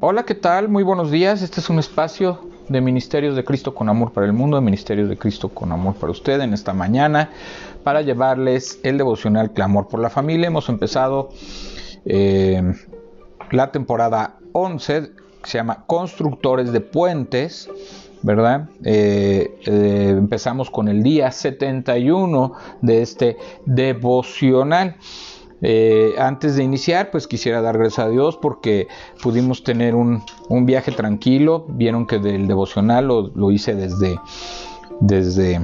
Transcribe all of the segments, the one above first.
Hola, ¿qué tal? Muy buenos días. Este es un espacio de Ministerios de Cristo con Amor para el Mundo, de Ministerios de Cristo con Amor para usted en esta mañana para llevarles el devocional Clamor por la Familia. Hemos empezado eh, la temporada 11, que se llama Constructores de Puentes. ¿verdad? Eh, eh, empezamos con el día 71 de este devocional. Eh, antes de iniciar, pues quisiera dar gracias a Dios porque pudimos tener un, viaje tranquilo. Vieron que del devocional lo, hice desde, desde,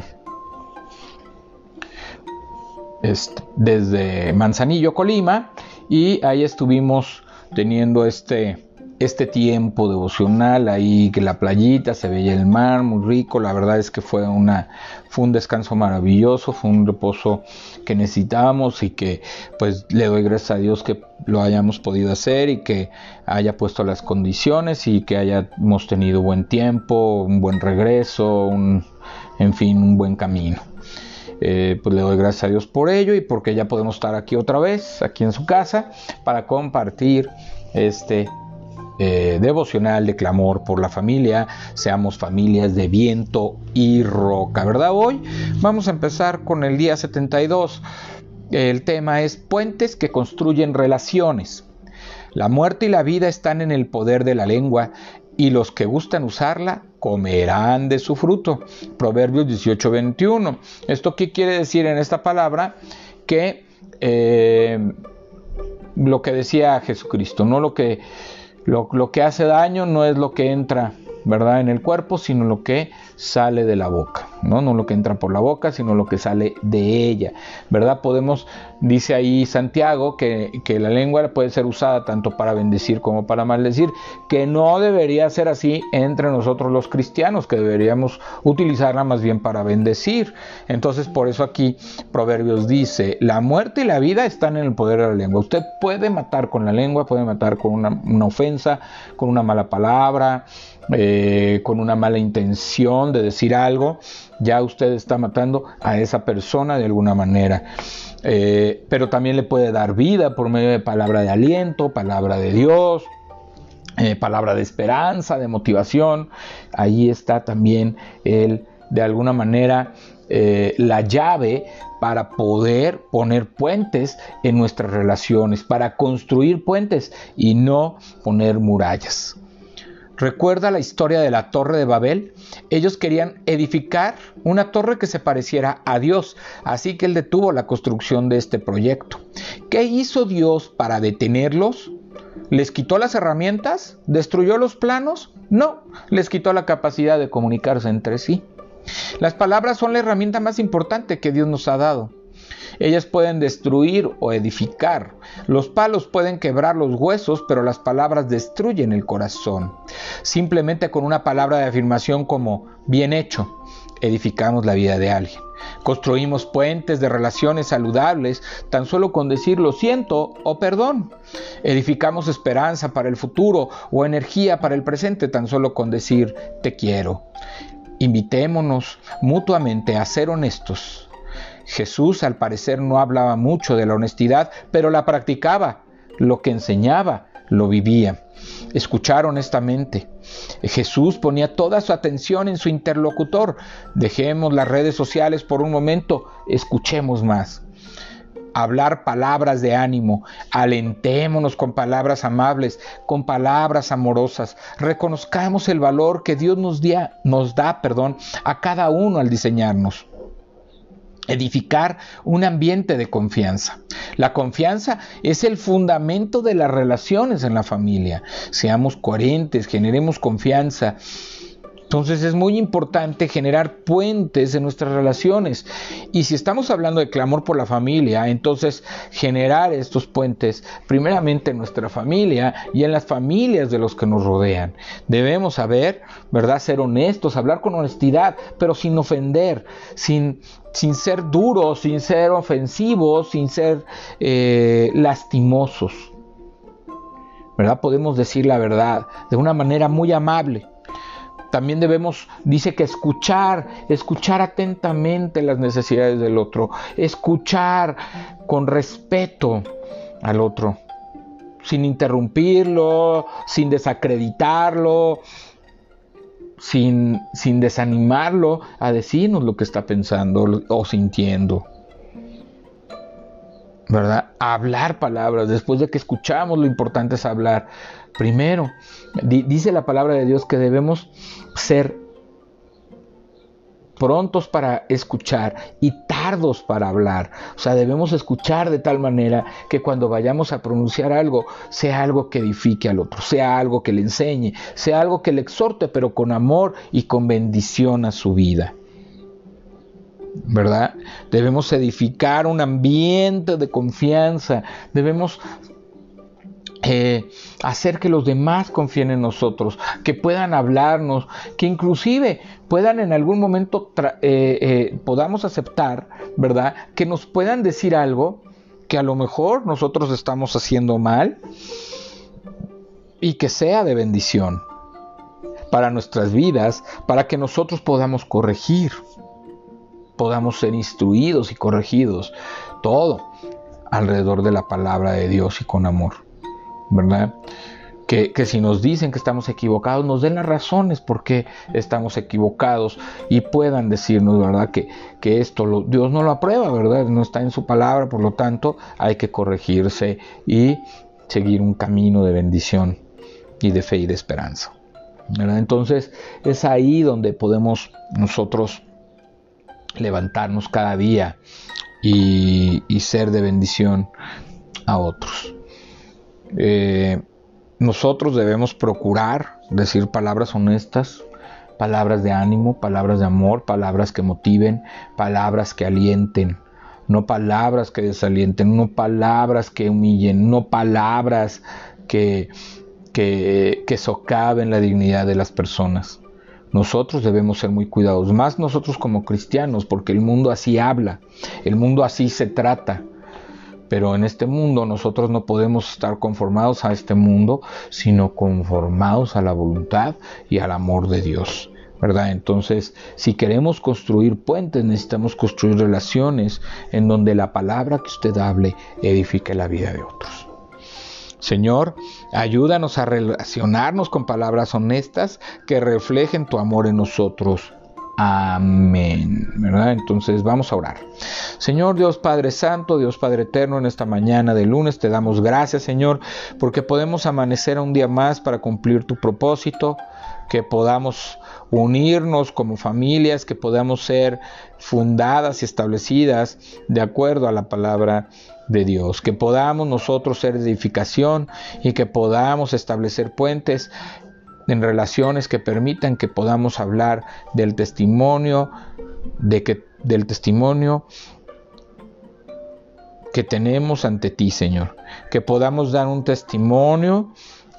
este, desde Manzanillo, Colima, y ahí estuvimos teniendo este, este tiempo devocional ahí que la playita se veía el mar muy rico la verdad es que fue una fue un descanso maravilloso fue un reposo que necesitábamos y que pues le doy gracias a Dios que lo hayamos podido hacer y que haya puesto las condiciones y que hayamos tenido buen tiempo un buen regreso un, en fin un buen camino. Eh, pues le doy gracias a Dios por ello y porque ya podemos estar aquí otra vez aquí en su casa para compartir este eh, devocional de clamor por la familia, seamos familias de viento y roca, ¿verdad? Hoy vamos a empezar con el día 72. El tema es puentes que construyen relaciones. La muerte y la vida están en el poder de la lengua y los que gustan usarla comerán de su fruto. Proverbios 18:21. ¿Esto qué quiere decir en esta palabra? Que eh, lo que decía Jesucristo, no lo que lo, que hace daño no es lo que entra, ¿verdad? En el cuerpo, sino lo que sale de la boca, ¿no? No lo que entra por la boca, sino lo que sale de ella, ¿verdad? Podemos, dice ahí Santiago, que, que, la lengua puede ser usada tanto para bendecir como para maldecir, que no debería ser así entre nosotros los cristianos, que deberíamos utilizarla más bien para bendecir. Entonces, por eso aquí Proverbios dice, la muerte y la vida están en el poder de la lengua. Usted puede matar con la lengua, puede matar con una, una ofensa, con una mala palabra, eh, con una mala intención de decir algo, ya usted está matando a esa persona de alguna manera. Eh, pero también le puede dar vida por medio de palabra de aliento, palabra de Dios, eh, palabra de esperanza, de motivación. Ahí está también el, de alguna manera, la llave para poder poner puentes en nuestras relaciones, para construir puentes y no poner murallas. ¿Recuerda la historia de la torre de Babel? Ellos querían edificar una torre que se pareciera a Dios, así que él detuvo la construcción de este proyecto. ¿Qué hizo Dios para detenerlos? ¿Les quitó las herramientas? ¿Destruyó los planos? No, les quitó la capacidad de comunicarse entre sí. Las palabras son la herramienta más importante que Dios nos ha dado. Ellas pueden destruir o edificar. Los palos pueden quebrar los huesos, pero las palabras destruyen el corazón. Simplemente con una palabra de afirmación como bien hecho, edificamos la vida de alguien. Construimos puentes de relaciones saludables tan solo con decir lo siento o perdón. Edificamos esperanza para el futuro o energía para el presente tan solo con decir te quiero. Invitémonos mutuamente a ser honestos Jesús al parecer no hablaba mucho de la honestidad, pero la practicaba, lo que enseñaba, lo vivía. Escuchar honestamente. Jesús ponía toda su atención en su interlocutor. Dejemos las redes sociales por un momento, escuchemos más. Hablar palabras de ánimo, alentémonos con palabras amables, con palabras amorosas. Reconozcamos el valor que Dios nos, nos da perdón, a cada uno al diseñarnos edificar un ambiente de confianza. La confianza es el fundamento de las relaciones en la familia. Seamos coherentes, generemos confianza. Entonces es muy importante generar puentes en nuestras relaciones. Y si estamos hablando de clamor por la familia, entonces generar estos puentes primeramente en nuestra familia y en las familias de los que nos rodean. Debemos saber, ¿verdad? Ser honestos, hablar con honestidad, pero sin ofender, sin sin ser duros, sin ser ofensivos, sin ser eh, lastimosos. ¿Verdad? Podemos decir la verdad de una manera muy amable. También debemos, dice que escuchar, escuchar atentamente las necesidades del otro, escuchar con respeto al otro. sin interrumpirlo, sin desacreditarlo, sin, sin desanimarlo a decirnos lo que está pensando o sintiendo. ¿Verdad? hablar palabras. Después de que escuchamos, lo importante es hablar. Primero, dice la palabra de Dios que debemos ser prontos para escuchar y tardos para hablar. O sea, debemos escuchar de tal manera que cuando vayamos a pronunciar algo, sea algo que edifique al otro, sea algo que le enseñe, sea algo que le exhorte, pero con amor y con bendición a su vida. ¿Verdad? Debemos edificar un ambiente de confianza, debemos eh, hacer que los demás confíen en nosotros, que puedan hablarnos, que inclusive puedan en algún momento eh, eh, podamos aceptar, ¿verdad? Que nos puedan decir algo que a lo mejor nosotros estamos haciendo mal y que sea de bendición para nuestras vidas, para que nosotros podamos corregir, podamos ser instruidos y corregidos, todo alrededor de la palabra de Dios y con amor. ¿Verdad? Que, si nos dicen que estamos equivocados, nos den las razones por qué estamos equivocados y puedan decirnos, ¿verdad? Que, que esto Dios no lo aprueba, ¿verdad? No está en su palabra, por lo tanto hay que corregirse y seguir un camino de bendición y de fe y de esperanza. Entonces es ahí donde podemos nosotros levantarnos cada día y ser de bendición a otros. Eh, nosotros debemos procurar decir palabras honestas, palabras de ánimo, palabras de amor, palabras que motiven, palabras que alienten, no palabras que desalienten, no palabras que humillen, no palabras que, socaven la dignidad de las personas. Nosotros debemos ser muy cuidadosos, más nosotros como cristianos, porque el mundo así habla, el mundo así se trata. Pero en este mundo nosotros no podemos estar conformados a este mundo, sino conformados a la voluntad y al amor de Dios. ¿verdad? Entonces, si queremos construir puentes, necesitamos construir relaciones en donde la palabra que usted hable edifique la vida de otros. Señor, ayúdanos a relacionarnos con palabras honestas que reflejen tu amor en nosotros Amén. ¿verdad? Entonces vamos a orar. Señor Dios Padre Santo, Dios Padre Eterno, en esta mañana de lunes te damos gracias, Señor, porque podemos amanecer un día más para cumplir tu propósito, que podamos unirnos como familias, que podamos ser fundadas y establecidas de acuerdo a la palabra de Dios, que podamos nosotros ser edificación y que podamos establecer puentes en relaciones que permitan que podamos hablar del testimonio, de que, del testimonio que tenemos ante ti, Señor. Que podamos dar un testimonio,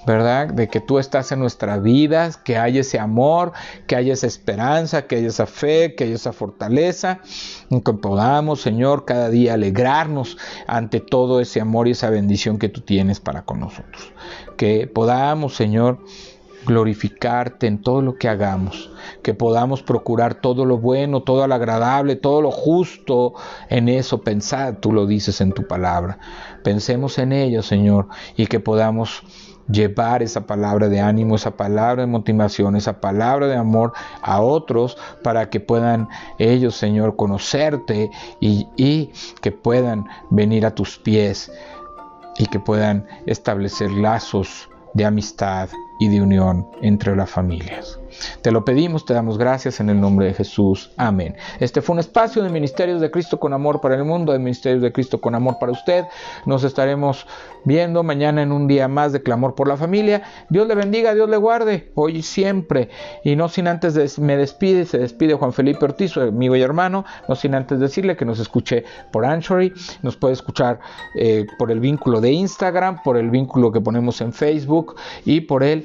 ¿verdad? De que tú estás en nuestra vida, que hay ese amor, que hay esa esperanza, que hay esa fe, que hay esa fortaleza. Y que podamos, Señor, cada día alegrarnos ante todo ese amor y esa bendición que tú tienes para con nosotros. Que podamos, Señor, glorificarte en todo lo que hagamos, que podamos procurar todo lo bueno, todo lo agradable, todo lo justo, en eso pensar, tú lo dices en tu palabra. Pensemos en ello, Señor, y que podamos llevar esa palabra de ánimo, esa palabra de motivación, esa palabra de amor a otros para que puedan ellos, Señor, conocerte y, y que puedan venir a tus pies y que puedan establecer lazos de amistad y de unión entre las familias. Te lo pedimos, te damos gracias en el nombre de Jesús. Amén. Este fue un espacio de Ministerios de Cristo con Amor para el mundo, de Ministerios de Cristo con Amor para usted. Nos estaremos viendo mañana en un día más de clamor por la familia. Dios le bendiga, Dios le guarde, hoy y siempre. Y no sin antes me despide, se despide Juan Felipe Ortiz, su amigo y hermano, no sin antes decirle que nos escuche por Anchory, nos puede escuchar eh, por el vínculo de Instagram, por el vínculo que ponemos en Facebook y por el